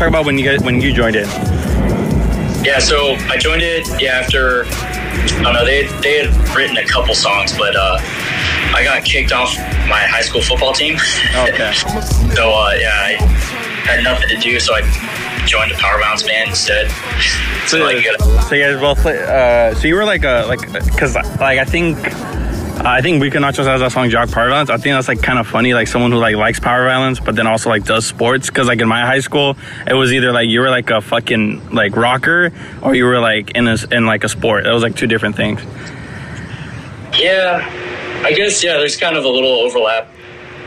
talk about when you guys when you joined in. Yeah, so I joined it. Yeah, after I don't know, they they had written a couple songs, but uh, I got kicked off my high school football team. Okay. so uh, yeah, I had nothing to do, so I joined a power violence band instead. So, So, like, uh, so you guys both play, uh, so you were like a like because like I think I think Weekend Nachos has that song Jock Power Violence. I think that's like kind of funny, like someone who like likes power violence, but then also like does sports. Because like in my high school, it was either like you were like a fucking like rocker, or you were like in a in like a sport. It was like two different things. yeah, I guess yeah. There's kind of a little overlap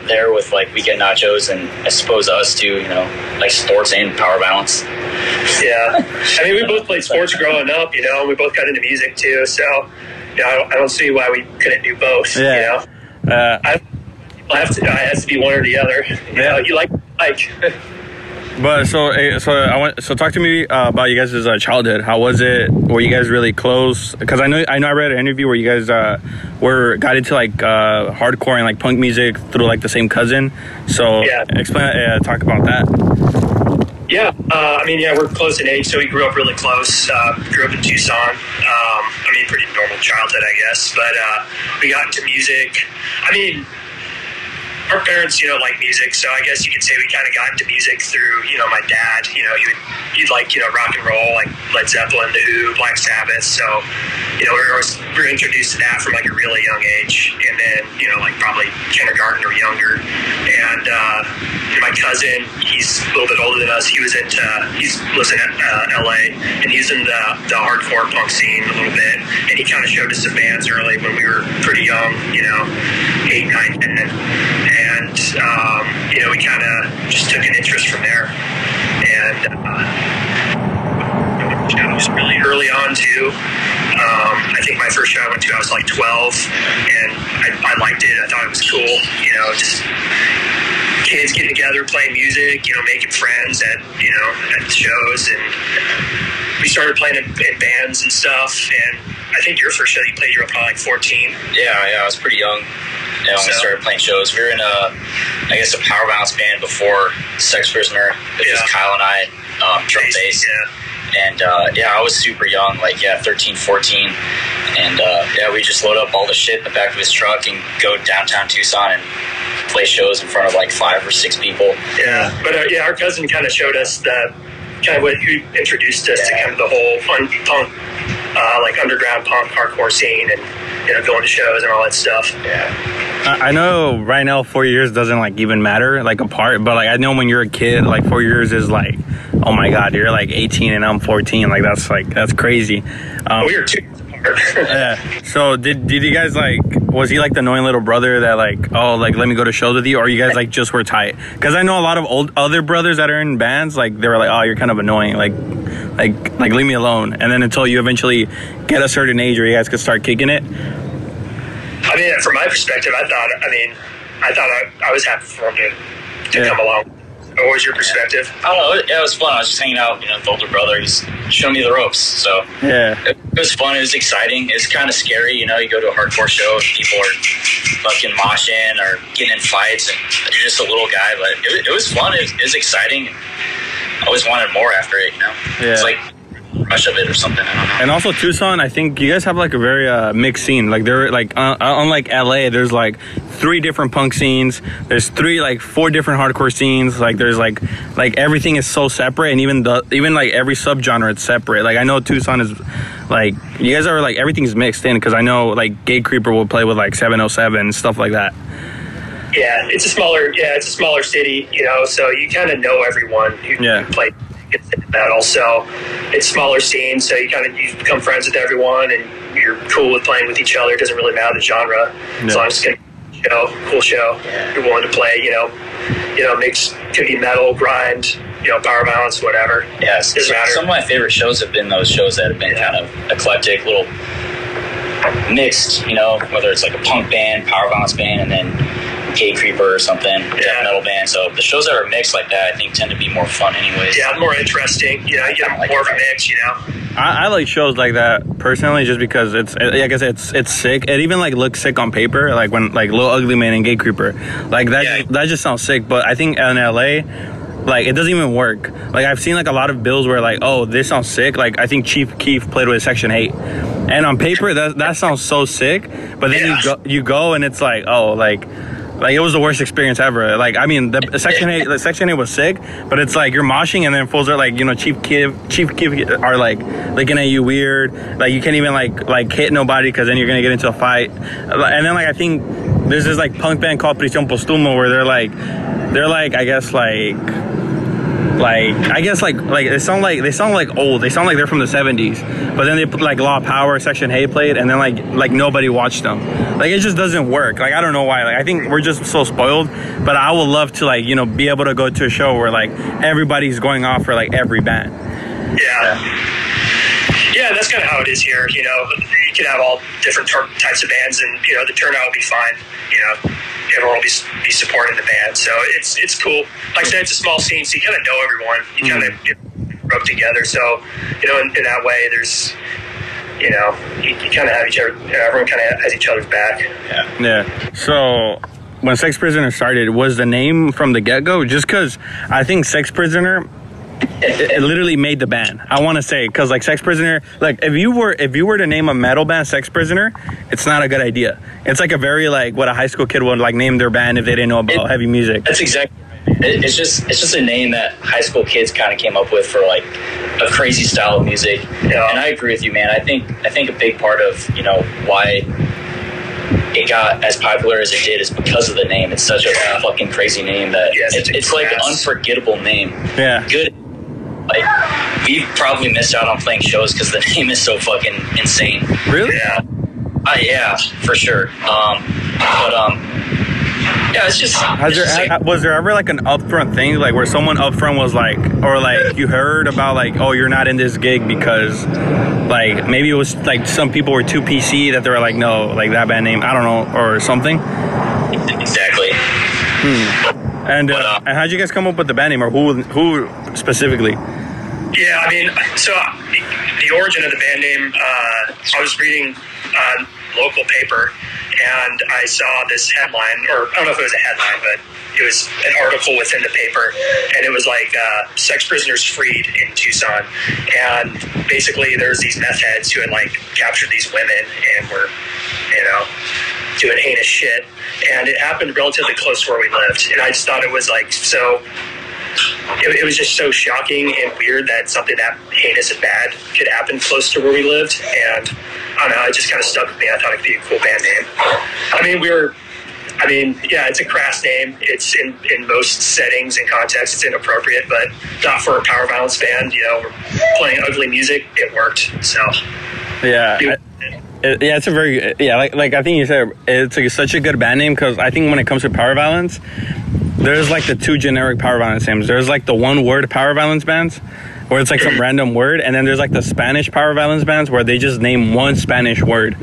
there with like weekend nachos and I suppose us too. You know, like sports and power violence. Yeah, I mean, we both played sports growing up, you know, and we both got into music too. So, you know, I don't, I don't see why we couldn't do both. Yeah. You know, Uh, I, I have to. I has to be one or the other. You Yeah. know, you like like. But so eh, so I want so talk to me uh, about you guys' uh, childhood. How was it? Were you guys really close? Because I know I know I read an interview where you guys uh, were got into like uh, hardcore and like punk music through like the same cousin. So Yeah. explain uh, talk about that. Yeah, uh, I mean, yeah, we're close in age, so we grew up really close. Uh, grew up in Tucson. Um, pretty normal childhood, I guess. But uh, we got into music. I mean, our parents, you know, like music, so I guess you could say we kind of got into music through, you know, my dad. You know, he would he'd like, you know, rock and roll, like Led Zeppelin, The Who, Black Sabbath. So, you know, we were, we were introduced to that from like a really young age, and then, you know, like probably kindergarten or younger. And uh, my cousin, he's a little bit older than us. He was into, he's lives in uh, LA, and he's in the, the hardcore punk scene a little bit. And he kind of showed us some bands early when we were pretty young, you know, eight, nine, ten. Um, you know, we kind of just took an interest from there. And, uh, it was really early on too. Um, I think my first show I went to, I was like 12, and I, I liked it. I thought it was cool. You know, just kids getting together, playing music. You know, making friends at you know at shows, and we started playing in, in bands and stuff. And I think your first show you played, you were probably like 14. Yeah, yeah, I was pretty young. Yeah, when we started playing shows, we were in a, I guess, a power violence band before Sex Prisoner. It was Kyle and I, um, drum bass. Yeah. And uh, yeah, I was super young, like yeah, 13, 14. And uh, yeah, we just load up all the shit in the back of his truck and go downtown Tucson and play shows in front of like five or six people. Yeah, but uh, yeah, our cousin kind of showed us that kind of what who introduced us to Yeah. kind of the whole fun punk, uh, like underground punk hardcore scene, and you know going to shows and all that stuff. Yeah. I know right now four years doesn't like even matter like apart, but like I know when you're a kid, like four years is like, oh my god, you're like 18 and I'm 14. Like that's like that's crazy. Um, We were two. Yeah. So did did you guys like was he like the annoying little brother that like oh like let me go to shows with you or you guys like just were tight? Because I know a lot of old other brothers that are in bands like they were like oh you're kind of annoying like like like leave me alone and then until you eventually get a certain age where you guys could start kicking it. I mean, from my perspective, I thought. I mean, I thought I, I was happy for him to, to Yeah. come along. What was your perspective? I don't know. Yeah, it was fun. I was just hanging out, you know, with the older brother. He's showing me the ropes. So Yeah. it, it was fun. It was exciting. It's kind of scary, you know. You go to a hardcore show, and people are fucking moshing or getting in fights, and you're just a little guy. But it, was- it was fun. It was, it was exciting. I always wanted more after it, you know. Yeah. It's like rush of it or something. I don't know. And also Tucson, I think you guys have like a very uh, mixed scene. Like they're like uh, unlike LA, there's like three different punk scenes. There's three like four different hardcore scenes. Like there's like like everything is so separate, and even the even like every subgenre it's separate. Like I know Tucson is like you guys are like everything's mixed in because I know like Gatecreeper will play with like 707 and stuff like that. Yeah, it's a smaller. Yeah, it's a smaller city, you know. So you kind of know everyone who, Yeah. who played that. Also, it's smaller scene, so you kind of you become friends with everyone, and you're cool with playing with each other. It doesn't really matter the genre, as Yeah. long as it's gonna you know cool show. You're willing to play, you know, you know, mix could be metal, grind, you know, power violence, whatever. Yeah, Doesn't matter. some of my favorite shows have been those shows that have been kind of eclectic, little mixed, you know, whether it's like a punk band, power violence band, and then Gatecreeper or something, death metal band. So the shows that are mixed like that, I think, tend to be more fun, anyways. Yeah, more interesting. You know, you get like more of a mix. You know. I, I like shows like that personally, just because it's like I guess it's it's sick. It even like looks sick on paper, like when like Little Ugly Man and Gatecreeper, like that Yeah. that just sounds sick. But I think in LA, like it doesn't even work. Like I've seen like a lot of bills where like, oh, this sounds sick. Like I think Chief Keef played with Section H8, and on paper that that sounds so sick. But then Yeah. you go you go and it's like, oh, like. Like it was the worst experience ever. Like I mean, the section H8, the section H8 was sick, but it's like you're moshing and then fools are like, you know, Chief Keef, Chief Keef are like looking at you weird. Like you can't even like like hit nobody because then you're gonna get into a fight. And then like I think there's this like punk band called Prisión Postuma where they're like, they're like I guess like like I guess like like they sound like they sound like old. They sound like they're from the '70s. But then they put like Law Power, Section H8 played, and then like like nobody watched them. Like it just doesn't work. Like I don't know why. Like I think we're just so spoiled. But I would love to like you know be able to go to a show where like everybody's going off for like every band. Yeah. Yeah, that's kind of how it is here. You know, you can have all different types of bands, and you know the turnout will be fine. You know, everyone will be be supporting the band, so it's it's cool. Like I said, it's a small scene, so you kind of know everyone. You kind of rub together, so you know, in, in that way, there's you know, you, you kind of have each other. Everyone kind of has each other's back. Yeah. So when Sex Prisoner started, was the name from the get go? Just because I think Sex Prisoner. It, it literally made the band. I want to say because like Sex Prisoner, like if you were if you were to name a metal band Sex Prisoner, it's not a good idea. It's like a very like what a high school kid would like name their band if they didn't know about It- heavy music. That's exactly. It, it's just it's just a name that high school kids kind of came up with for like a crazy style of music. Yeah. And I agree with you, man. I think I think a big part of you know why it got as popular as it did is because of the name. It's such a Yeah. fucking crazy name that Yeah, it's it's, it's like an unforgettable name. Yeah. Good. Like we probably missed out on playing shows because the name is so fucking insane. Really? Yeah. Uh, yeah, for sure. Um, but um, yeah, it's just. It's just like- was there ever like an upfront thing like where someone upfront was like or like you heard about like oh you're not in this gig because like maybe it was like some people were too PC that they were like no like that band name I don't know or something exactly. Hmm. and uh, But, uh, and how'd you guys come up with the band name or who who specifically Yeah, I mean, so the origin of the band name, uh, I was reading a local paper and I saw this headline, or I don't know if it was a headline, but it was an article within the paper, and it was like uh, sex prisoners freed in Tucson. And basically, there's these meth heads who had like captured these women and were, you know, doing heinous shit. And it happened relatively close to where we lived. And I just thought it was like so it, it was just so shocking and weird that something that heinous and bad could happen close to where we lived. And I don't know, it just kind of stuck with me. I thought it could be a cool band name. I mean, we were, I mean, yeah, it's a crass name. It's in, in most settings and contexts, it's inappropriate, but not for a power violence band. You know, we're playing ugly music. It worked. So, yeah it, yeah, it's a very yeah, like like I think you said it's like such a good band name because I think when it comes to power violence, there's like the two generic power violence names. There's like the one word power violence bands where it's like some random word, and then there's like the Spanish power violence bands where they just name one Spanish word.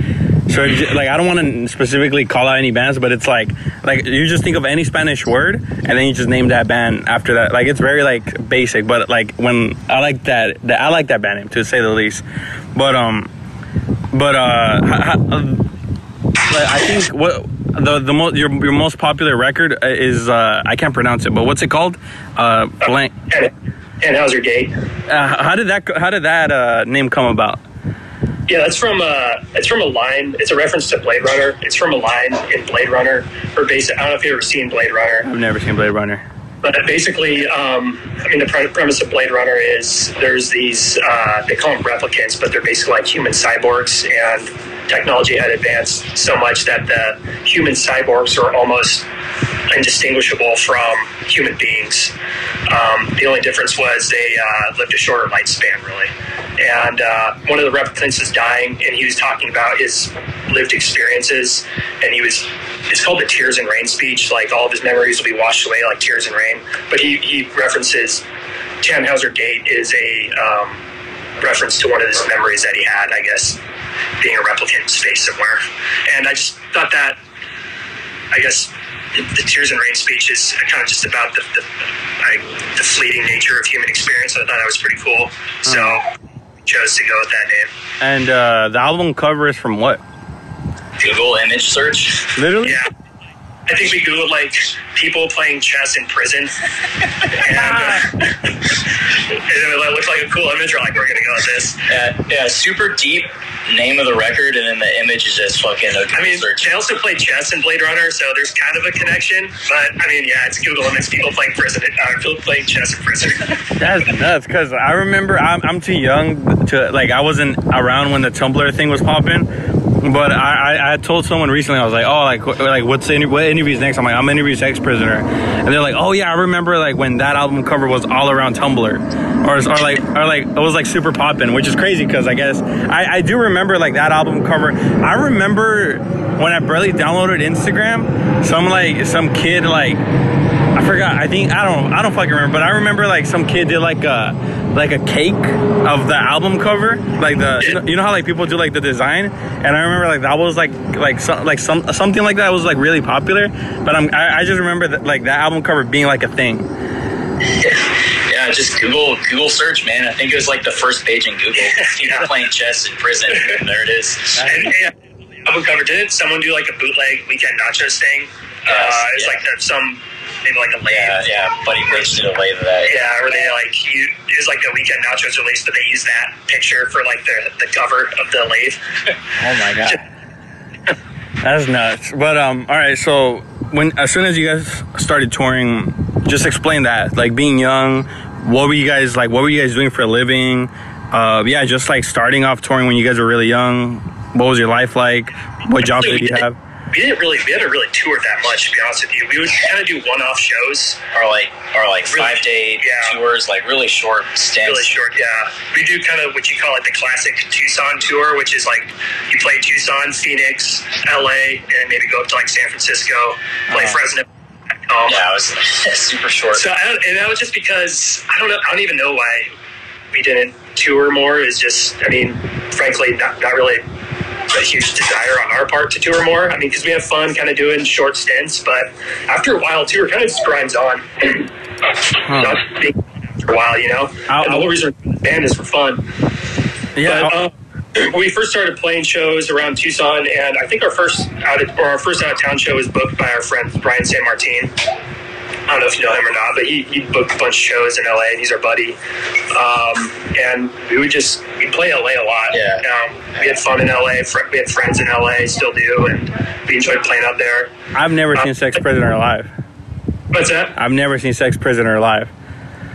So like I don't want to specifically call out any bands, but it's like like you just think of any Spanish word and then you just name that band after that. Like it's very like basic, but like when I like that, that I like that band name to say the least. But um, but uh, ha- ha- uh, like, I think what the the most your your most popular record is uh I can't pronounce it, but what's it called? Uh, blank. and, and how's your gate? Uh, how did that how did that uh name come about? Yeah, that's from uh, it's from a line. It's a reference to Blade Runner. It's from a line in Blade Runner. Or basic, I don't know if you've ever seen Blade Runner. I've never seen Blade Runner. But basically, um, I mean, the pre- premise of Blade Runner is there's these, uh, they call them replicants, but they're basically like human cyborgs, and technology had advanced so much that the human cyborgs were almost indistinguishable from human beings. Um, the only difference was they uh, lived a shorter lifespan, really. And uh, one of the is dying, and he was talking about his lived experiences, and he was it's called the Tears and Rain speech. Like all of his memories will be washed away like tears and rain. But he, he references Tannhauser Gate is a um, reference to one of his memories that he had, I guess, being a replicant in space somewhere. And I just thought that, I guess, the, the Tears and Rain speech is kind of just about the, the, like, the fleeting nature of human experience. I thought that was pretty cool. So chose to go with that name. And uh, the album cover is from what? Google image search. Literally. Yeah. I think we googled like people playing chess in prison, and, uh, and it looked like a cool image. We're like, we're gonna go with this. Yeah, yeah, super deep name of the record, and then the image is just fucking. A I mean, search. they also played chess in Blade Runner, so there's kind of a connection. But I mean, yeah, it's Google and it's people playing prison, uh, people playing chess in prison. That's nuts. Cause I remember I'm, I'm too young to like I wasn't around when the Tumblr thing was popping. But I, I, I told someone recently I was like oh like like what's the what interviews next I'm like I'm gonna interview sex prisoner and they're like oh yeah I remember like when that album cover was all around Tumblr or, or like or like it was like super popping which is crazy because I guess I, I do remember like that album cover I remember when I barely downloaded Instagram some like some kid like I forgot. I think I don't. I don't fucking remember. But I remember like some kid did like a like a cake of the album cover. Like the you know, you know how like people do like the design. And I remember like that was like like some like some something like that was like really popular. But I'm I, I just remember that like that album cover being like a thing. yeah, just Google Google search, man. I think it was like the first page in Google. People Yeah. playing chess in prison. there it is. and yeah, album cover didn't someone do like a bootleg weekend nachos thing? uh, it's yeah. like the, some maybe like a lathe. Yeah, yeah. Buddy Rich did a lathe of that. Yeah, where they like you it was like the weekend nachos release, but they used that picture for like the the cover of the lathe. Oh my god. That's nuts. But um, all right. So when as soon as you guys started touring, just explain that. Like being young, what were you guys like? What were you guys doing for a living? Uh, yeah, just like starting off touring when you guys were really young. What was your life like? What jobs did you have? We didn't really we hadn't really toured that much to be honest with you. We would kind of do one off shows, Or like or like Really- five day yeah. tours, like really short stints. really short. Yeah, we do kind of what you call like the classic Tucson tour, which is like you play Tucson, Phoenix, L.A., and maybe go up to like San Francisco, play Uh-huh. Fresno. Um, Yeah, it was super short. So I and that was just because I don't know. I don't even know why we didn't tour more. Is just I mean, frankly, not not really a huge desire on our part to tour more. I mean, because we have fun kind of doing short stints, but after a while, tour kind of just grinds on. Being for a while, you know. I'll- and the whole reason we're in the band is for fun. Yeah. But, uh, when we first started playing shows around Tucson, and I think our first out of, or our first out of town show was booked by our friend Brian San Martin. I don't know if you know him or not, but he, he booked a bunch of shows in LA, and he's our buddy. Um, and we would just we play LA a lot. Yeah. Um, we had fun in LA. Fr- We had friends in LA, still do, and we enjoyed playing out there. I've never seen Sex Prisoner live. What's that? I've never seen Sex Prisoner live.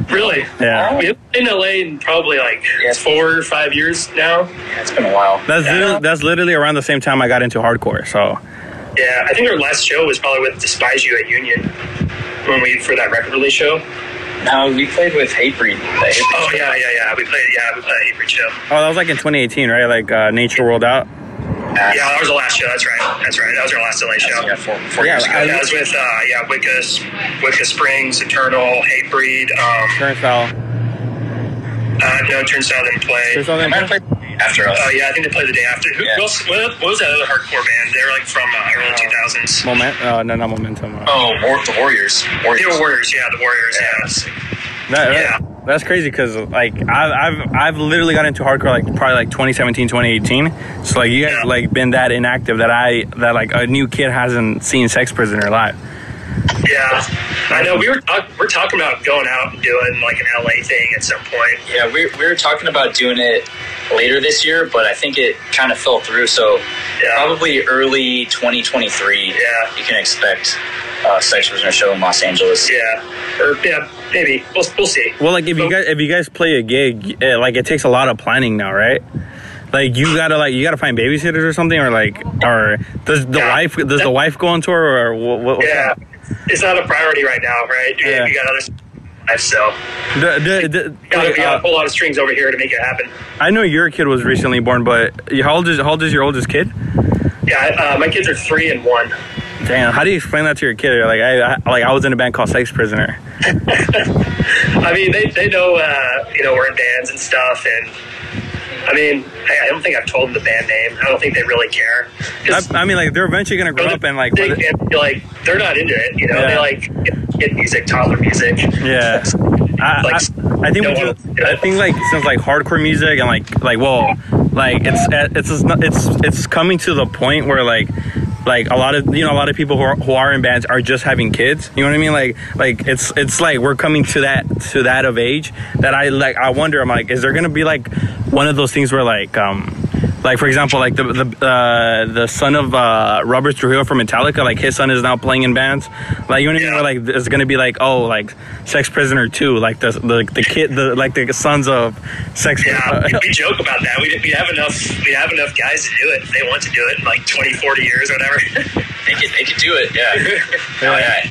Really? Yeah. We haven't been in LA in probably like Yeah. four or five years now. Yeah, it's been a while. That's Yeah. literally, that's literally around the same time I got into hardcore. So Yeah, I think our last show was probably with Despise You at Union when we for that record release show. No, we played with Hatebreed. Hatebreed Oh show. yeah, yeah, yeah. We played. Yeah, we played Hatebreed show. oh, that was like in 2018, right? Like uh, Nature World Out. Yeah, that was the last show. That's right. That's right. That was our last LA show. Yeah, four, four Yeah, years ago. I- That was with uh, yeah, Wicca, Wicca Springs, Eternal, Hatebreed. Um, Turnstile. Uh, no, Turnstile didn't play. Turnstile They didn't play? after us. Oh yeah, I think they played the day after. Who, Yeah. who else, what, what was that other hardcore band? They were like from uh, early two thousands. Moment. Uh, no, not Momentum. Uh, Oh, War- the Warriors. Warriors. They were Warriors. Yeah, the Warriors. Yeah, Yeah. that's- That, Yeah. That's crazy because like I've, I've I've literally got into hardcore like probably like 2017 2018 so like you guys Yeah. like been that inactive that I that like a new kid hasn't seen Sex Prisoner live. Yeah, I know. We were talk- we're talking about going out and doing like an LA thing at some point. Yeah, we, we were talking about doing it later this year, but I think it kind of fell through. So Yeah. probably early 2023, Yeah. you can expect uh, Sex Prisoner show in Los Angeles. Yeah, or yeah, maybe we'll we'll see. Well, like if you guys if you guys play a gig, eh, like it takes a lot of planning now, right? Like you gotta like you gotta find babysitters or something, or like or does the Yeah. wife does the wife go on tour or what? what Yeah, up? It's not a priority right now, right? You, Yeah. you got other so The, the, the, got wait, to got uh, a whole lot of strings over here to make it happen. I know your kid was recently born, but how old is how old is your oldest kid? Yeah, uh, my kids are three and one. Damn, how do you explain that to your kid? Like, I, I like I was in a band called Sex Prisoner. I mean, they they know uh, you know we're in bands and stuff, and I mean, I, I don't think I've told them the band name. I don't think they really care. I, I mean, like they're eventually gonna grow up and like, they, and, like they're not into it. You know, Yeah. they like kid music, toddler music. yeah. I, Like, I, I think we no just, one- I think like since like hardcore music and like like well like it's it's it's it's it's coming to the point where like like a lot of you know a lot of people who are, who are in bands are just having kids. You know what I mean? Like like it's it's like we're coming to that to that of age that I like. I wonder. I'm like, is there gonna be like one of those things where like um like for example like the the uh, the son of uh, Robert Trujillo from Metallica like his son is now playing in bands like you know what I mean Yeah. Like it's gonna be like oh like Sex Prisoner 2 like the the, the kid the like the sons of Sex Yeah, we, we joke about that. We, we have enough. We have enough guys to do it if they want to do it in like 20, 40 years, or whatever. They could, they could do it. Yeah. Oh, yeah.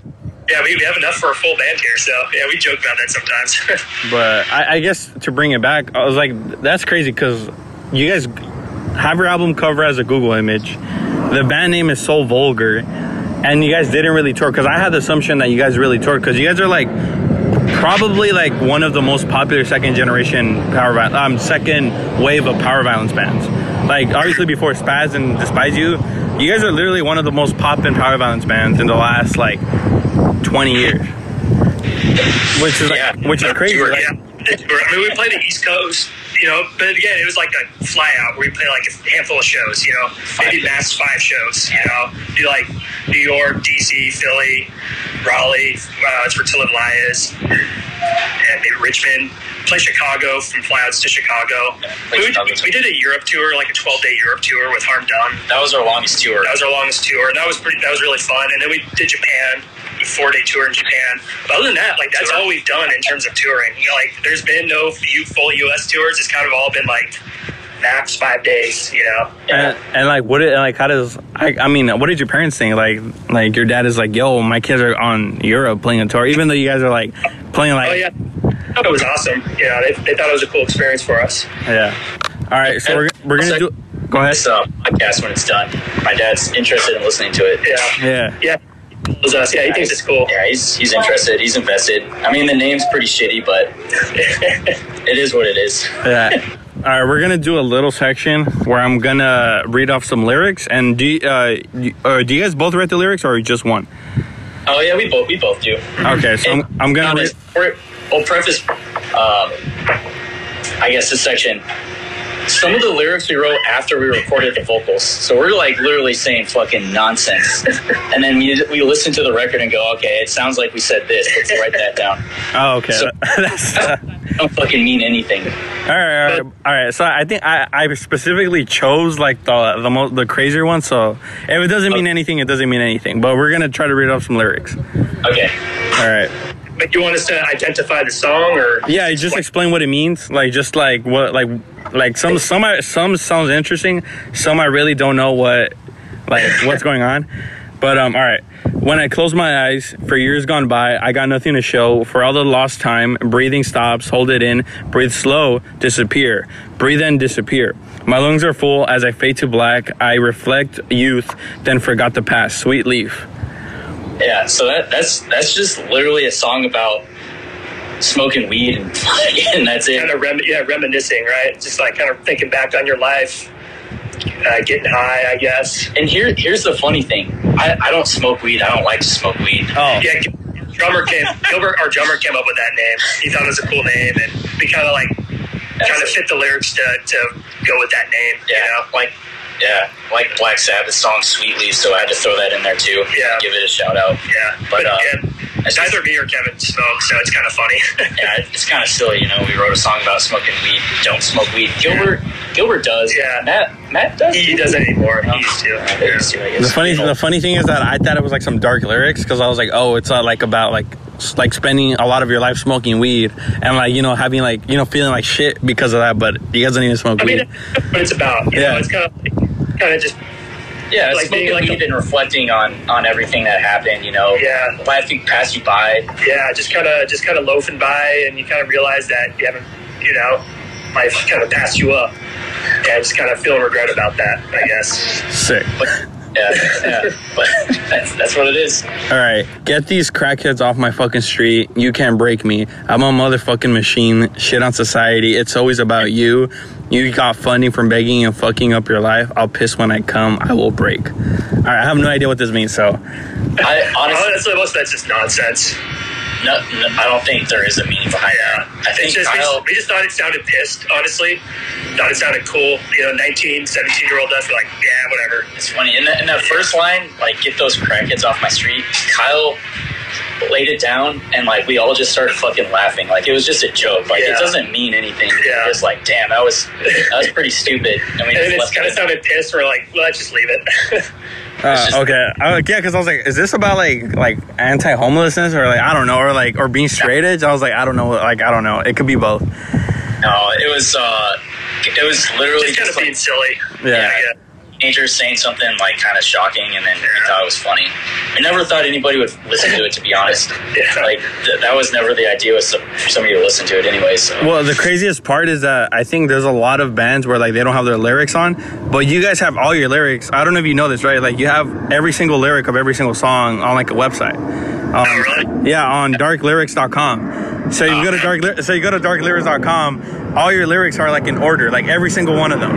yeah, we, we have enough for a full band here. So yeah, we joke about that sometimes. but I, I guess to bring it back I was like that's crazy because you guys have your album cover as a Google image the band name is so vulgar and you guys didn't really tour because I had the assumption that you guys really toured because you guys are like probably like one of the most popular second generation power violence, um, second wave of power violence bands. Like obviously before Spaz and Despise You, you guys are literally one of the most poppin' power violence bands in the last like 20 years, which is like, Yeah. which is crazy. Like-. I mean, we played the East Coast, you know, but again, it was like a fly out where we play like a handful of shows, you know, maybe max five shows, you know, do like New York, DC, Philly, Raleigh, uh, it's where Till Live and maybe Richmond. Play Chicago from flyouts to Chicago. We, Chicago, we, we did a Europe tour, like a 12 day Europe tour with Harm Done. That was our longest tour. That was our longest tour, and that was pretty. That was really fun. And then we did Japan, four day tour in Japan. But other than that, like that's Tour. all we've done in terms of touring. You know, like there's been no few full U.S. tours. It's kind of all been like max five days. You know, And, and like what? Did, like how does? I, I mean, what did your parents think? Like, like your dad is like, "Yo, my kids are on Europe playing a tour," even though you guys are like playing like, oh yeah, I thought it was awesome. Yeah, they, they thought it was a cool experience for us. yeah. All right, so we're we're gonna do. Go ahead. This uh, podcast when it's done. My dad's interested in listening to it. Yeah, Yeah. yeah. It was us. Yeah, he thinks it's cool. Yeah, he's he's interested. He's invested. I mean, the name's pretty shitty, but it is what it is. Yeah. All right, we're gonna do a little section where I'm gonna read off some lyrics. And do you- uh, you- uh do you guys both read the lyrics or just one? Oh yeah, we both we both do. Okay, so I'm, I'm gonna read. Honest, we're- We'll preface, um, I guess, this section. Some of the lyrics we wrote after we recorded the vocals, so we're like literally saying fucking nonsense, and then we we listen to the record and go, okay, it sounds like we said this. Let's write that down. Oh, okay. So- That's, uh, Don't fucking mean anything. all right, all right, all right. So I think I, I specifically chose like the the most the crazier one. So if it doesn't mean anything, it doesn't mean anything. But we're gonna try to read off some lyrics. Okay. All right. But you want us to identify the song, or Yeah, just explain what it means. Like just like what like like some some I, some sounds interesting. Some I really don't know what like what's going on. But um all right. When I close my eyes, for years gone by, I got nothing to show. For all the lost time, breathing stops, hold it in, breathe slow, disappear. Breathe in, disappear. My lungs are full as I fade to black. I reflect youth, then forgot the past. Sweet leaf. Yeah. So that that's that's just literally a song about smoking weed and, and that's it. kind of rem- yeah, reminiscing, right? Just like kind of thinking back on your life, uh, getting high, I guess. And here, here's the funny thing. I, I don't smoke weed. I don't like to smoke weed. Oh. Yeah, drummer came. Gilbert, our drummer, came up with that name. He thought it was a cool name, and we kind of like kind of fit the lyrics to, to go with that name. Yeah, You know? like yeah, like Black Sabbath song "Sweet Leaf," so I had to throw that in there too. Yeah. give it a shout out. Yeah, But, but, uh, yeah, it's neither me or Kevin smoke, so it's kind of funny. Yeah, it's kind of silly, you know. We wrote a song about smoking weed. Don't smoke weed. Gilbert, Gilbert does. Yeah. Matt, Matt does. he doesn't anymore. He used to. Uh, they used to, I guess. The funny, the funny thing is that I thought it was like some dark lyrics because I was like, oh, it's uh, like about like like spending a lot of your life smoking weed and like you know having like you know feeling like shit because of that. But you guys don't even smoke I mean, weed. that's what it's about. You Yeah. know, it's kind of kind of just yeah, like smoking being like weed a- and reflecting on on everything that happened. You know, Yeah. life pass you by. yeah, just kind of just kind of loafing by, and you kind of realize that you haven't, you know, life kind of passed you up, and just kind of feeling regret about that. I guess. Sick. But yeah, yeah, but that's that's what it is. All right, get these crackheads off my fucking street. You can't break me. I'm a motherfucking machine. Shit on society. It's always about you. You got funding from begging and fucking up your life. I'll piss when I come. I will break. All right, I have no idea what this means. So I honestly, most of that's just nonsense. No, no, I don't think there is a meaning behind that. I think It's just, we, Kyle. just, we just thought it sounded pissed, honestly. Thought it sounded cool. You know, 19, 17 year old us were like, yeah, whatever. It's funny. In, that in that first line, like, get those crackheads off my street, Kyle laid it down, and, like, we all just started fucking laughing. Like, it was just a joke. Like, Yeah. it doesn't mean anything. Yeah. It's like, damn, that was that was pretty stupid. And we And just it kind of sounded pissed. We're like, well, let's just leave it. Uh, okay, uh, yeah, because I was like, is this about like like anti homelessness or like I don't know, or like or being straight edge? I was like, I don't know, like I don't know. It could be both. No, it was, uh, it was literally just kind just, of being like, silly. Yeah. yeah. Andrew saying something, like, kind of shocking, and then we thought it was funny. I never thought anybody would listen to it, to be honest. Yeah. Like, th- that was never the idea was some, for somebody to listen to it anyway, so. Well, the craziest part is that I think there's a lot of bands where like they don't have their lyrics on, but you guys have all your lyrics. I don't know if you know this, right? Like you have every single lyric of every single song on like a website. Um, Oh, really? Yeah, on darklyrics.com. So you go to dark. Ly- So you go to darklyrics.com. All your lyrics are like in order, like every single one of them.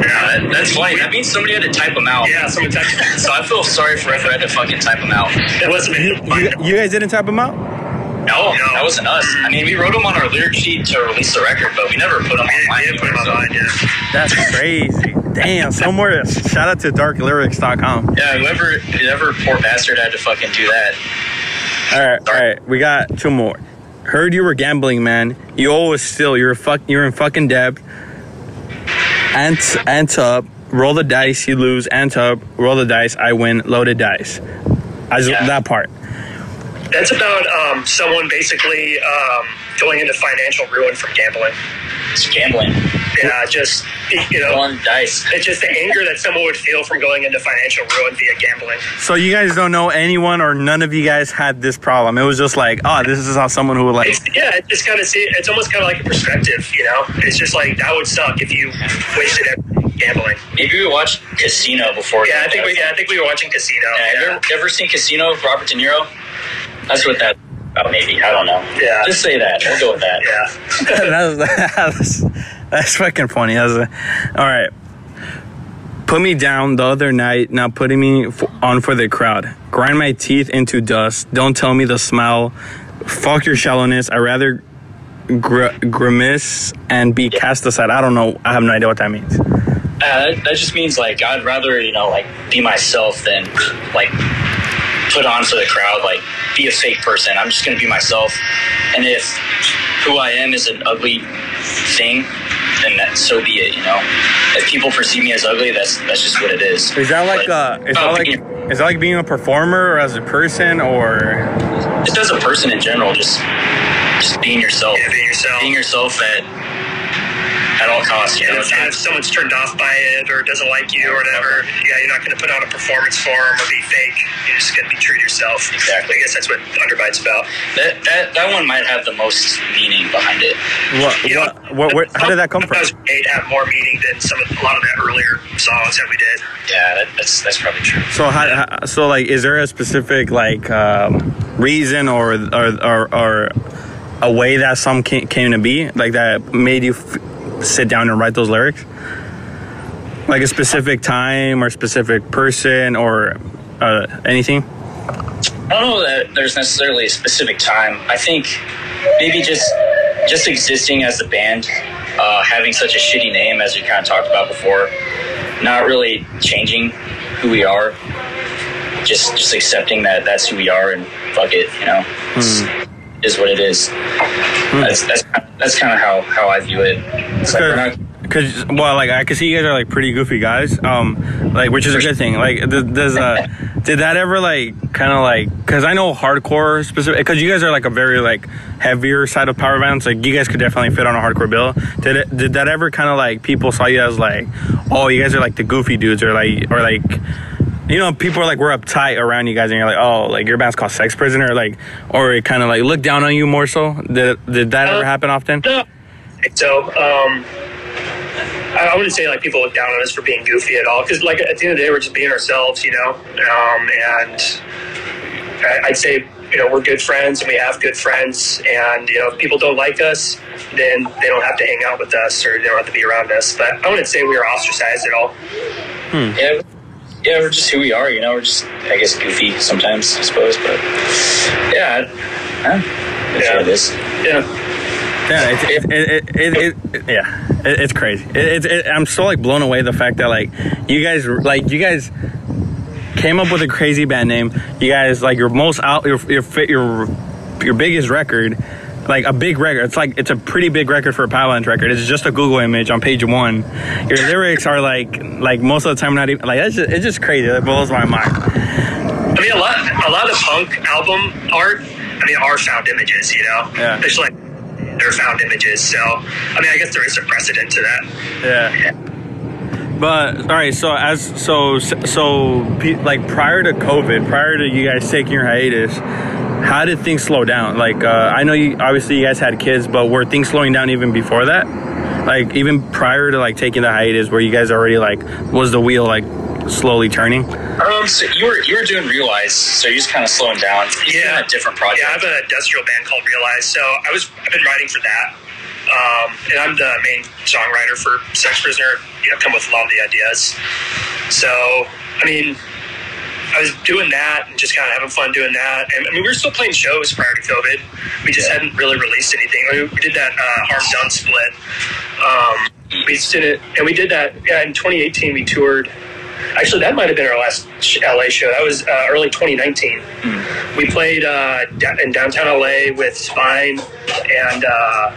Yeah, that, that's funny. That means somebody had to type them out. Yeah, someone texted me. So I feel sorry for whoever had to fucking type them out. It wasn't me. You, you guys didn't type them out? No, that wasn't us. I mean, we wrote them on our lyric sheet to release the record, but we never put them We online. didn't put it online, yeah. That's crazy. Damn. Somewhere. Shout out to darklyrics.com. Yeah, whoever, whoever poor bastard had to fucking do that. All right, all right. We got two more. Heard you were gambling, man. You always still. You're fuck. You're in fucking debt. Ant, ant up. Roll the dice. You lose. Ant up. Roll the dice. I win. Loaded dice. I just Yeah. that part. That's about um, someone basically um, going into financial ruin from gambling. It's gambling. Yeah, just, you know, On dice. it's just the anger that someone would feel from going into financial ruin via gambling. So you guys don't know anyone or none of you guys had this problem. It was just like, oh, this is how someone who would like. It's, yeah, it just kind of see. It's almost kind of like a perspective, you know. It's just like that would suck if you wasted everything gambling. Maybe we watched Casino before. Yeah, I think we. Yeah, I think we were watching Casino. Yeah, have you Yeah, ever, ever seen Casino with Robert De Niro? That's what that. Oh, maybe I don't know. Yeah. Just say that. We'll go with that. yeah. that's, that's, that's fucking funny. A, all right. Put me down the other night, now putting me f- on for the crowd. Grind my teeth into dust. Don't tell me the smell. Fuck your shallowness. I rather gr- grimace and be cast aside. I don't know. I have no idea what that means. Uh, that, that just means like I'd rather you know like be myself than like put on for the crowd. Like be a fake person. I'm just gonna be myself. And if who I am is an ugly thing, then that, so be it. You know, if people perceive me as ugly, that's that's just what it is. Is that like But- uh is that Oh, like being- is that like being a performer or as a person or just as a person in general, just just being yourself. Yeah, being yourself. Being yourself at at all costs. You And know, if, and if someone's turned off by it or doesn't like you or whatever, yeah, you're not going to put on a performance for them or be fake. You're just going to be true to yourself. Exactly. I guess that's what Underbite's about. that, that that one might have the most meaning behind it. what You know, what, what where, how did that come from? Sometimes Eight have more meaning than some of, a lot of the earlier songs that we did. Yeah, that, that's that's probably true. So how, how so like is there a specific like um, reason or or, or or a way that some came, came to be like that made you f- sit down and write those lyrics? Like a specific time or specific person or uh, anything? I don't know that there's necessarily a specific time. I think maybe just just existing as a band, uh, having such a shitty name as we kind of talked about before, not really changing who we are, just just accepting that that's who we are and fuck it, you know, It's- is what it is. That's that's that's kind of how how I view it. It's like Cause well, like I can see you guys are like pretty goofy guys, um, like which is a good thing. Like, th- does uh, did that ever like kind of like? Cause I know hardcore specific. Cause you guys are like a very like heavier side of power bands. Like you guys could definitely fit on a hardcore bill. Did it? Did that ever kind of like people saw you as like, oh, you guys are like the goofy dudes, or like, or like. You know, people are like we're uptight around you guys, and you're like, oh, like your band's called Sex Prisoner, like, or it kind of like look down on you more so. Did did that ever Uh, happen often? No. So, um, I I wouldn't say like people look down on us for being goofy at all, because like at the end of the day, we're just being ourselves, you know. Um, and I- I'd say you know we're good friends and we have good friends, and you know if people don't like us, then they don't have to hang out with us or they don't have to be around us. But I wouldn't say we were ostracized at all. yeah, yeah, we're just who we are. You know, we're just I guess goofy sometimes, I suppose. But yeah, Huh? That's Yeah. it is. Yeah. Yeah, it's it, it, it, it, it yeah, it, it's crazy. It, it's it, I'm so like blown away the fact that like you guys like you guys came up with a crazy band name. You guys like your most out your your your your biggest record. Like a big record, it's like it's a pretty big record for a Avalanche record. It's just a Google image on page one. Your lyrics are like like most of the time not even like it's just, it's just crazy. It blows my mind. I mean, a lot, a lot of punk album art. I mean, are found images. You know, Yeah. It's like they're found images. So, I mean, I guess there is a precedent to that. Yeah. But all right, so as so so like prior to COVID, prior to you guys taking your hiatus, how did things slow down? Like uh, I know you obviously you guys had kids, but were things slowing down even before that? Like even prior to like taking the hiatus, were you guys already like was the wheel like slowly turning? Um, so you were you were doing Realize, so you're just kind of slowing down. You're Yeah. a different project. Yeah, I have an industrial band called Realize. So I was I've been writing for that, um, and I'm the main songwriter for Sex Prisoner. You know, come with a lot of the ideas. So I mean, I was doing that and just kind of having fun doing that. And I mean, we were still playing shows prior to COVID. We just Yeah. hadn't really released anything. I mean, we did that uh, Harm Done split. Um, we just did it, and we did that. Yeah, in 2018 we toured. Actually, that might have been our last LA show. That was uh, early 2019. We played uh, in downtown LA with Spine and uh,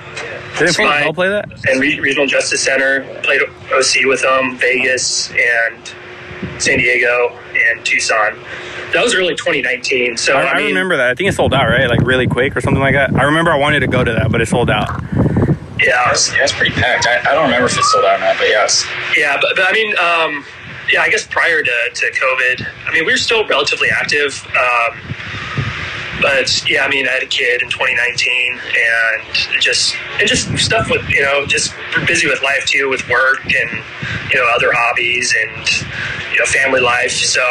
Frank Spine play that? and Re- Regional Justice Center. Played OC with them, Vegas and San Diego and Tucson. That was early 2019. So I, I, I remember that. I think it sold out, right? Like really quick or something like that. I remember I wanted to go to that, but it sold out. yeah, That's, that's pretty packed. I, I don't remember if it sold out or not, but yes. Yeah, but, but I mean, um, yeah, I guess prior to, to COVID, I mean, we were still relatively active. Um, but yeah, I mean, I had a kid in 2019 and just, and just stuff with, you know, just busy with life too, with work and, you know, other hobbies and, you know, family life. So,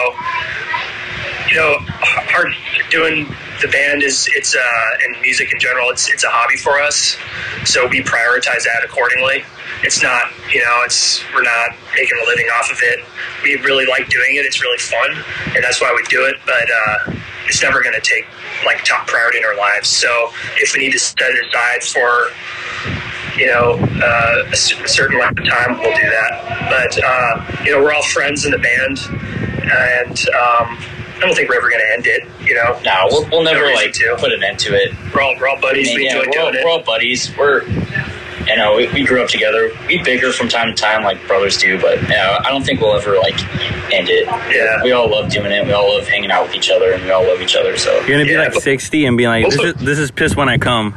you know, hard doing the band is it's uh and music in general it's it's a hobby for us. So we prioritize that accordingly. It's not you know it's we're not making a living off of it. We really like doing it. It's really fun and that's why we do it but uh it's never going to take like top priority in our lives. So if we need to set it aside for you know, uh, a, certain length of time, we'll do that. But, uh, you know, we're all friends in the band, and um, I don't think we're ever going to end it, you know. No, we'll, we'll never No like to. put an end to it. We're all, we're all I buddies. mean, we yeah, enjoy we're, all, doing we're all buddies. We're you know we, we grew up together. We bicker from time to time like brothers do, but you know, I don't think we'll ever like end it. Yeah. we all love doing it. We all love hanging out with each other, and we all love each other. So You're gonna be Yeah, like but- 60 and be like, this is this is piss when I come.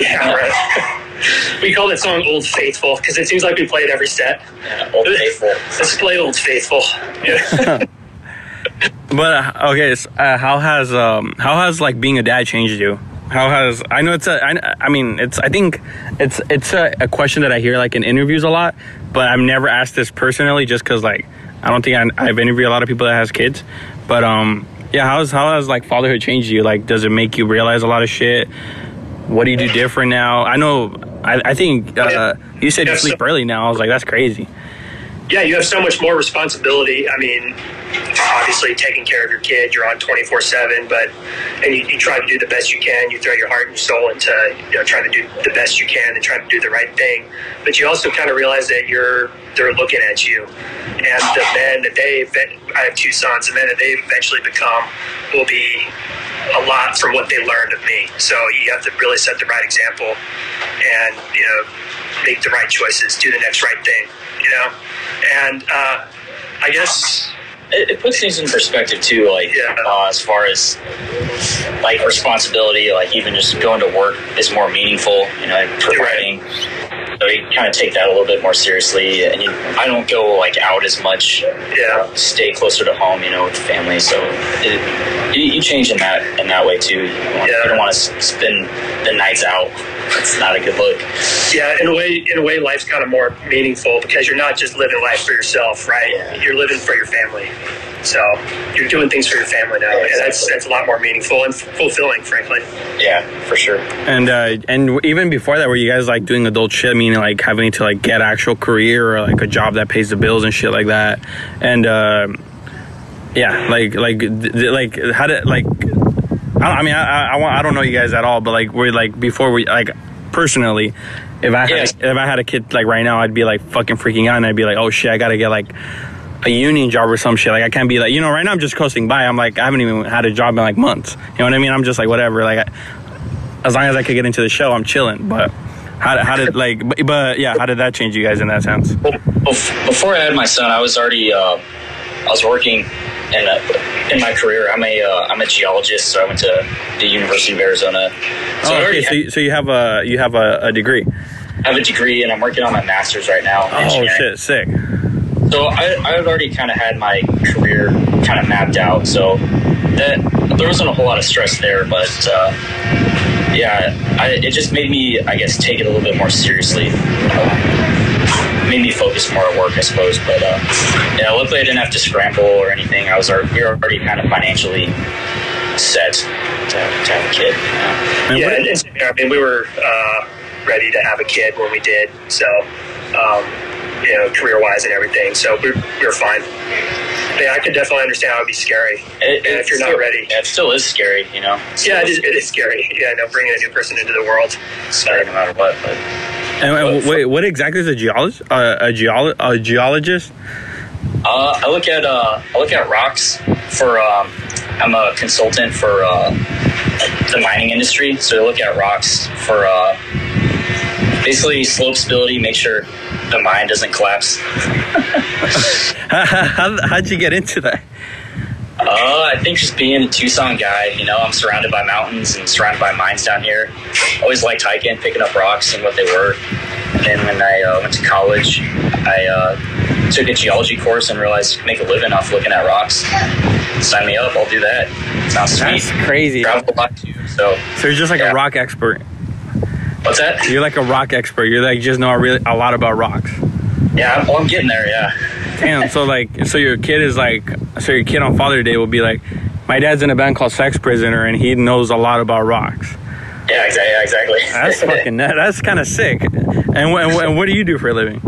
Yeah, right. we call that song Old Faithful because it seems like we play it every set. yeah, old faithful. Let's play Old Faithful. Yeah. But uh, okay, so, uh, how has um how has like being a dad changed you? How has I know it's a I, I mean it's I think it's it's a, a question that I hear like in interviews a lot, but I've never asked this personally just because like I don't think I, I've interviewed a lot of people that has kids, but um yeah how's how has like fatherhood changed you? Like does it make you realize a lot of shit? What do you do different now? I know I, I think uh, you said you Yeah, so- sleep early now. I was like that's crazy. Yeah, you have so much more responsibility. I mean, obviously taking care of your kid, you're on 24 seven, but, and you, you try to do the best you can. You throw your heart and soul into, you know, trying to do the best you can and trying to do the right thing. But you also kind of realize that you're, they're looking at you and the men that they, I have two sons, the men that they eventually become will be a lot from what they learned of me. So you have to really set the right example and, you know, make the right choices, do the next right thing, you know? And uh, I guess, it, it puts things in perspective too like Yeah. uh, as far as like responsibility like even just going to work is more meaningful you know providing so you kind of take that a little bit more seriously and you, i don't go like out as much yeah, stay closer to home you know with the family so it, you, you change in that in that way too you, want, Yeah. you don't want to spend the nights out it's not a good look yeah. In a way, in a way, life's kind of more meaningful because you're not just living life for yourself, right? Yeah. You're living for your family. So you're doing things for your family now, Yeah, and that's that's a lot more meaningful and fulfilling, frankly. yeah for sure And uh, and even before that, were you guys like doing adult shit, meaning like having to like get actual career or like a job that pays the bills and shit like that? And uh, yeah, like like th- th- like how did like I, I mean, I, I, I, want, I don't know you guys at all, but like we're like before we like personally, if I had Yeah. if I had a kid like right now, I'd be like fucking freaking out, and I'd be like, oh shit, I gotta get like a union job or some shit. Like I can't be like you know right now I'm just coasting by. I'm like I haven't even had a job in like months. You know what I mean? I'm just like whatever. Like I, as long as I could get into the show, I'm chilling. But how did, how did like but, but yeah, how did that change you guys in that sense? Well, before I had my son, I was already uh, I was working in a, in my career. I'm a uh, I'm a geologist, so I went to the University of Arizona. So Oh, okay, so you, so you have a you have a, a degree. I have a degree, and I'm working on my master's right now. Oh shit, sick. So I, I had already kind of had my career kind of mapped out. So that there wasn't a whole lot of stress there, but uh, yeah, I, it just made me, I guess, take it a little bit more seriously. Made me focus more at work, I suppose. But uh, yeah, luckily I didn't have to scramble or anything. I was al- we were already kind of financially set to, to have a kid. And yeah, it's, I mean, we were uh, ready to have a kid when we did. So, um, you know, career wise and everything. So we we were fine. Yeah, I could definitely understand how it'd be scary. It, if you're not ready. yeah, it still is scary, you know. Yeah, it is, it is scary. Yeah, no, bringing a new person into the world. scary no matter what. But And, wait, what exactly is a geologist? Uh, a geolo- a geologist? Uh, I look at uh, I look at rocks for. Um, I'm a consultant for uh, the mining industry, so I look at rocks for uh, basically slope stability, make sure the mine doesn't collapse. How, how'd you get into that? Uh, I think just being a Tucson guy, you know, I'm surrounded by mountains and surrounded by mines down here. Always liked hiking, picking up rocks and what they were. And then when I uh, went to college, I uh, took a geology course and realized you can make a living off looking at rocks. Sign me up, I'll do that. Sounds sweet. That's crazy. Travel a lot too. So So you're just like Yeah. a rock expert. what's that? You're like a rock expert. You're like just know a really a lot about rocks. Yeah, well, I'm getting there. Yeah. Damn. so like, so your kid is like, so your kid on Father Day will be like, my dad's in a band called Sex Prisoner, and he knows a lot about rocks. Yeah, exactly. Yeah, exactly. That's fucking. that- That's kind of sick. And, what- and, and what do you do for a living?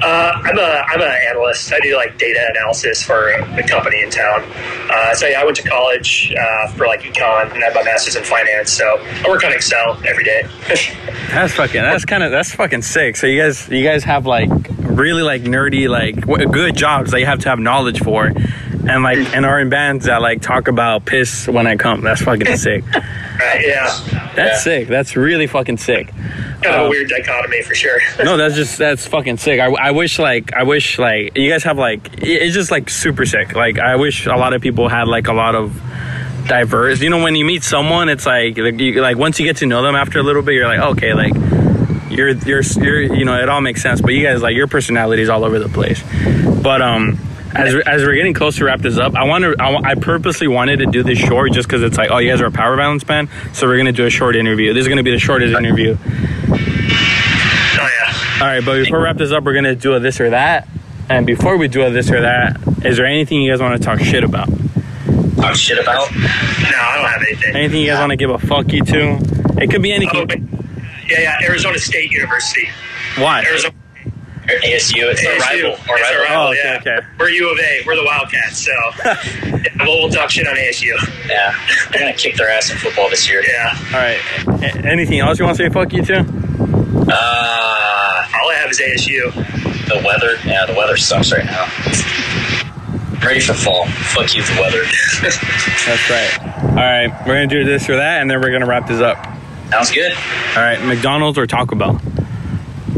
Uh, I'm a I'm an analyst. I do like data analysis for a company in town. Uh, so yeah, I went to college uh, for like econ and I have my master's in finance. So I work on Excel every day. That's fucking. That's kind of. That's fucking sick. So you guys, you guys have like really like nerdy like good jobs that you have to have knowledge for, and like and are in bands that like talk about piss when I come. That's fucking sick. right? Yeah, That's Yeah. sick. That's really fucking sick. Kind of Uh, a weird dichotomy for sure. No, that's just that's fucking sick. I, I wish like I wish like you guys have like it's just like super sick. Like I wish a lot of people had like a lot of diverse. You know, when you meet someone, it's like like, you, like once you get to know them after a little bit, you're like okay, like you're you're you're you know it all makes sense. But you guys like your personality is all over the place. But um. As, as we're getting close to wrap this up, I want to. I, I purposely wanted to do this short just because it's like, oh, you guys are a power violence band, so we're gonna do a short interview. This is gonna be the shortest interview. Oh yeah. All right, but before we wrap this up, we're gonna do a this or that. And before we do a this or that, is there anything you guys want to talk shit about? Talk shit about. No, I don't have anything. Anything you guys want to give a fuck you to? It could be Oh, anything. wait. yeah, yeah. Arizona State University. Why? Arizona ASU. It's our ASU. rival. Our It's our rival. rival, Oh, okay, yeah. okay. We're U of A. We're the Wildcats. So yeah, we'll, we'll talk shit on ASU. Yeah, they're gonna kick their ass in football this year. Yeah. All right. A- anything else you want to say fuck you to? Uh, All I have is ASU. the weather. Yeah, the weather sucks right now. Ready for fall. Fuck you, the weather. That's right. All right, we're gonna do this or that, and then we're gonna wrap this up. Sounds good. All right, McDonald's or Taco Bell?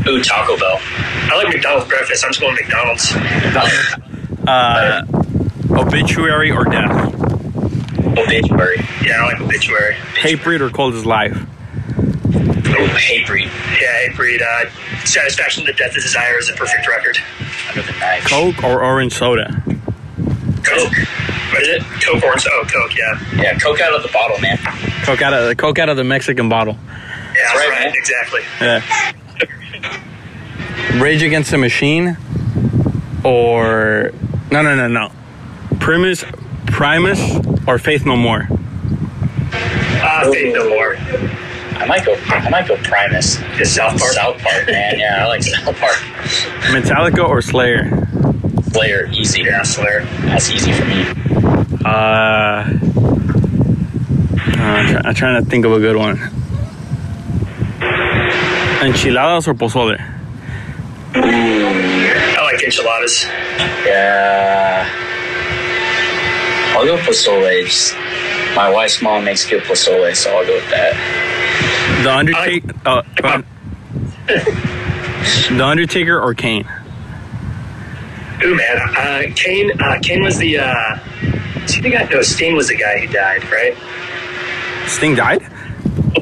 Ooh, Taco Bell. I like McDonald's breakfast. I'm just going McDonald's. Uh, obituary or death? Obituary. Yeah, I like obituary. Hatebreed or cold as life? Ooh, Hatebreed. Yeah, hey, breed. Uh, satisfaction to death of desire is a perfect record. Under the knife. Coke or orange soda? Coke. What is it? Coke orange. Oh, Coke. Yeah. Yeah, Coke out of the bottle, man. Coke out of the Coke out of the Mexican bottle. Yeah, that's right, right. Exactly. Yeah. Rage Against the Machine or no no no no. Primus Primus or Faith No More. Uh, Faith No More. I might go. I might go Primus. Is South Park. South Park, man. Yeah, I like South Park. Metallica or Slayer. Slayer, easy. Yeah, Slayer. That's easy for me. Uh I'm, try, I'm trying to think of a good one. Enchiladas or pozole? I like enchiladas. Yeah. I'll go pozole. Just- My wife's mom makes good pozole, so I'll go with that. The Undertaker. Uh, uh, the Undertaker or Kane? Ooh, man. Uh, Kane. Uh, Kane was the. Uh, see the guy? No, Sting was the guy who died, right? Sting died.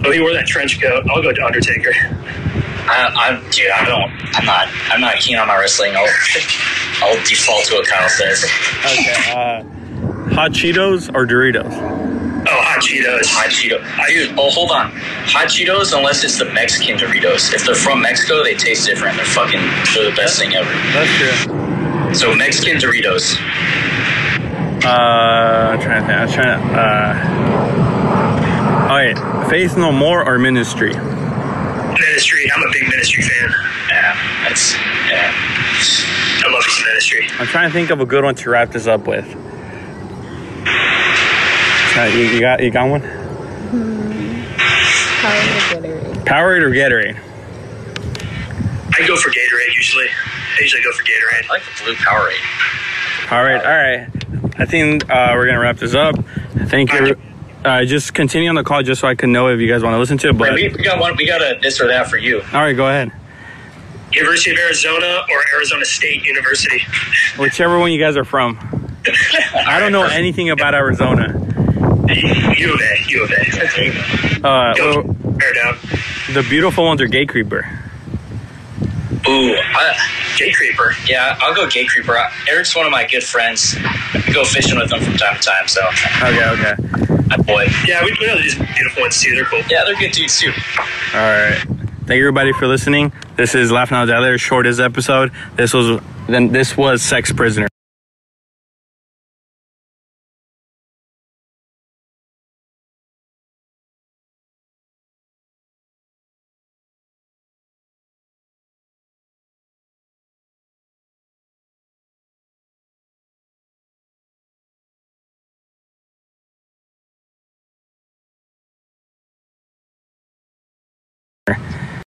Oh, he wore that trench coat. I'll go to Undertaker. I, I'm, dude. I don't. I'm not. I'm not keen on my wrestling. I'll, I'll default to what Kyle says. Okay. Uh, hot Cheetos or Doritos? Oh, hot Cheetos. Hot Cheeto, dude. Oh, hold on. Hot Cheetos, unless it's the Mexican Doritos. If they're from Mexico, they taste different. They're fucking. They're the best thing ever. That's true. So Mexican Doritos. Uh, I'm trying to think. I'm trying to. Uh, all right. Faith No More or Ministry? Ministry. I'm a big Ministry fan. Yeah, that's yeah. I love his Ministry. I'm trying to think of a good one to wrap this up with. Uh, you, you got you got one? Powerade or Gatorade? Powerade or Gatorade? I go for Gatorade usually. I usually go for Gatorade. I like the blue Powerade. All right, all right. I think uh, we're gonna wrap this up. Thank you. Uh, just continue on the call just so I can know if you guys want to listen to it. But we, we got one. We got a this or that for you. all right, go ahead. University of Arizona or Arizona State University. Whichever one you guys are from. I don't know anything about Arizona. U of A. U of A. Uh, well, down. the beautiful ones are Gatecreeper. Ooh, I, Gatecreeper. yeah. I'll go Gatecreeper. Eric's one of my good friends. I go fishing with him from time to time. So, Okay, okay. my boy. Yeah, we, we know these beautiful ones too. They're cool. Yeah, they're good dudes too. All right. Thank you everybody for listening. This is Laughing Out Loud, shortest episode. This was then this was Sex Prisoner. Yeah.